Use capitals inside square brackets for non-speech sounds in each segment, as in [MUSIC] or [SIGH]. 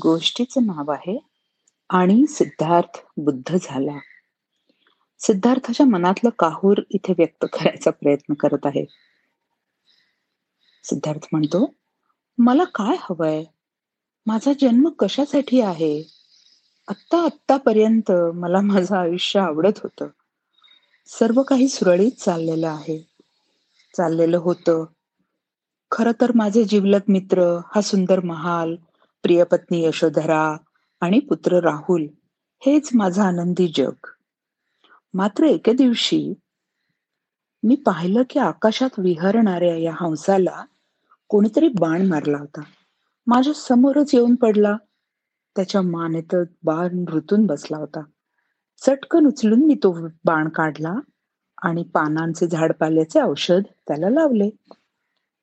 गोष्टीचं नाव आहे आणि सिद्धार्थ बुद्ध झाला. सिद्धार्थाच्या मनातलं काहूर इथे व्यक्त करायचा प्रयत्न करत आहे. सिद्धार्थ म्हणतो, "मला काय हवंय? माझा जन्म कशासाठी आहे? आत्ता आत्तापर्यंत मला माझं आयुष्य आवडत होतं. सर्व काही सुरळीत चाललेलं आहे. चाललेलं होतं. खरं तर माझे जिवलग मित्र, हा सुंदर महाल, प्रियपत्नी यशोधरा आणि पुत्र राहुल हेच माझं आनंदी जग. मात्र एके दिवशी मी पाहिलं की आकाशात विहरणाऱ्या या हंसाला कोणीतरी बाण मारला होता. माझ्या समोरच येऊन पडला. त्याच्या मानेत बाण रुतून बसला होता. चटकन उचलून मी तो बाण काढला आणि पानांचे झाडपाल्याचे औषध त्याला लावले.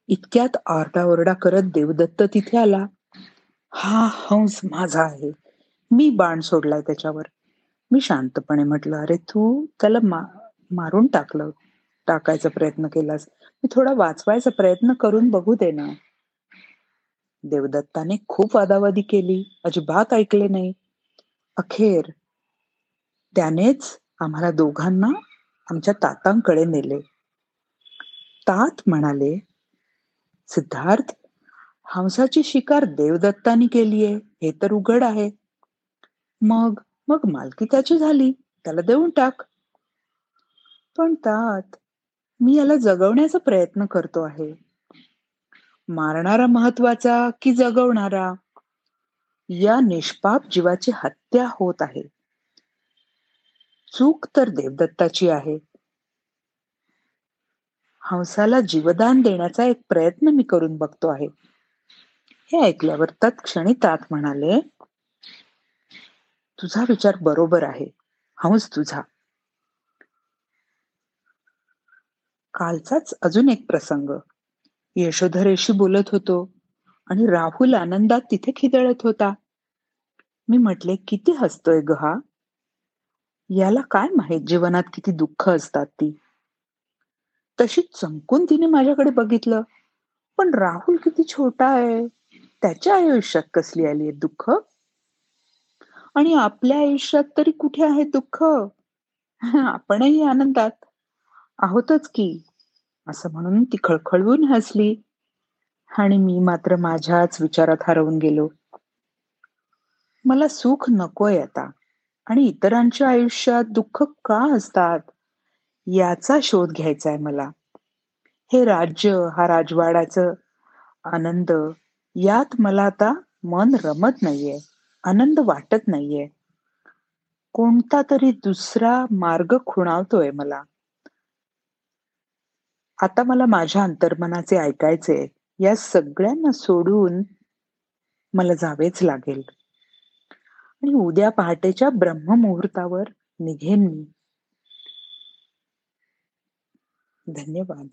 इतक्यात आरडाओरडा करत देवदत्त तिथे आला. हा हंस माझा आहे. मी बाण सोडलाय त्याच्यावर. मी शांतपणे म्हटलं, "अरे तू त्याला मा मारून टाकलं टाकायचा प्रयत्न केलास. मी थोडा वाचवायचा प्रयत्न करून बघू दे ना." देवदत्ताने खूप वादावादी केली. अजिबात ऐकले नाही. अखेर त्यानेच आम्हाला दोघांना आमच्या तातांकडे नेले. तात म्हणाले, "सिद्धार्थ, हंसाची शिकार देवदत्तानी केलीये हे तर उघड आहे. मग मग मालकी त्याची झाली. त्याला देऊन टाक." पण तात, मी याला जगवण्याचा प्रयत्न करतो आहे. मारणारा महत्त्वाचा की जगवणारा? या निष्पाप जीवाची हत्या होत आहे. चूक तर देवदत्ताची आहे. हंसाला जीवदान देण्याचा एक प्रयत्न मी करून बघतो आहे. हे ऐकल्यावर तत्क्षणी तात म्हणाले, "तुझा विचार बरोबर आहे. हंस तुझा." कालचाच अजून एक प्रसंग. यशोधरेशी बोलत होतो आणि राहुल आनंदात तिथे खिदळत होता. मी म्हटले, "किती हसतोय ग हा? याला काय माहीत जीवनात किती दुःख असतात ती." तशी चमकून तिने माझ्याकडे बघितलं. पण राहुल किती छोटा आहे. त्याच्या आयुष्यात कसली आली आहेत दुःख? आणि आपल्या आयुष्यात तरी कुठे आहे दुःख? [LAUGHS] आपणही आनंदात आहोतच की. असं म्हणून ती खळखळवून हसली आणि मी मात्र माझ्याच विचारात हरवून गेलो. मला सुख नकोय आता आणि इतरांच्या आयुष्यात दुःख का असतात याचा शोध घ्यायचा आहे मला. हे राज्य, हा राजवाड्याचं आनंद यात मला आता मन रमत नाहीये. आनंद वाटत नाहीये. कोणता तरी दुसरा मार्ग खुणावतोय मला. आता मला माझ्या अंतर्मनाचे ऐकायचे. या सगळ्यांना सोडून मला जावेच लागेल. आणि उद्या पहाटेच्या ब्रह्ममुहूर्तावर निघेन मी. धन्यवाद.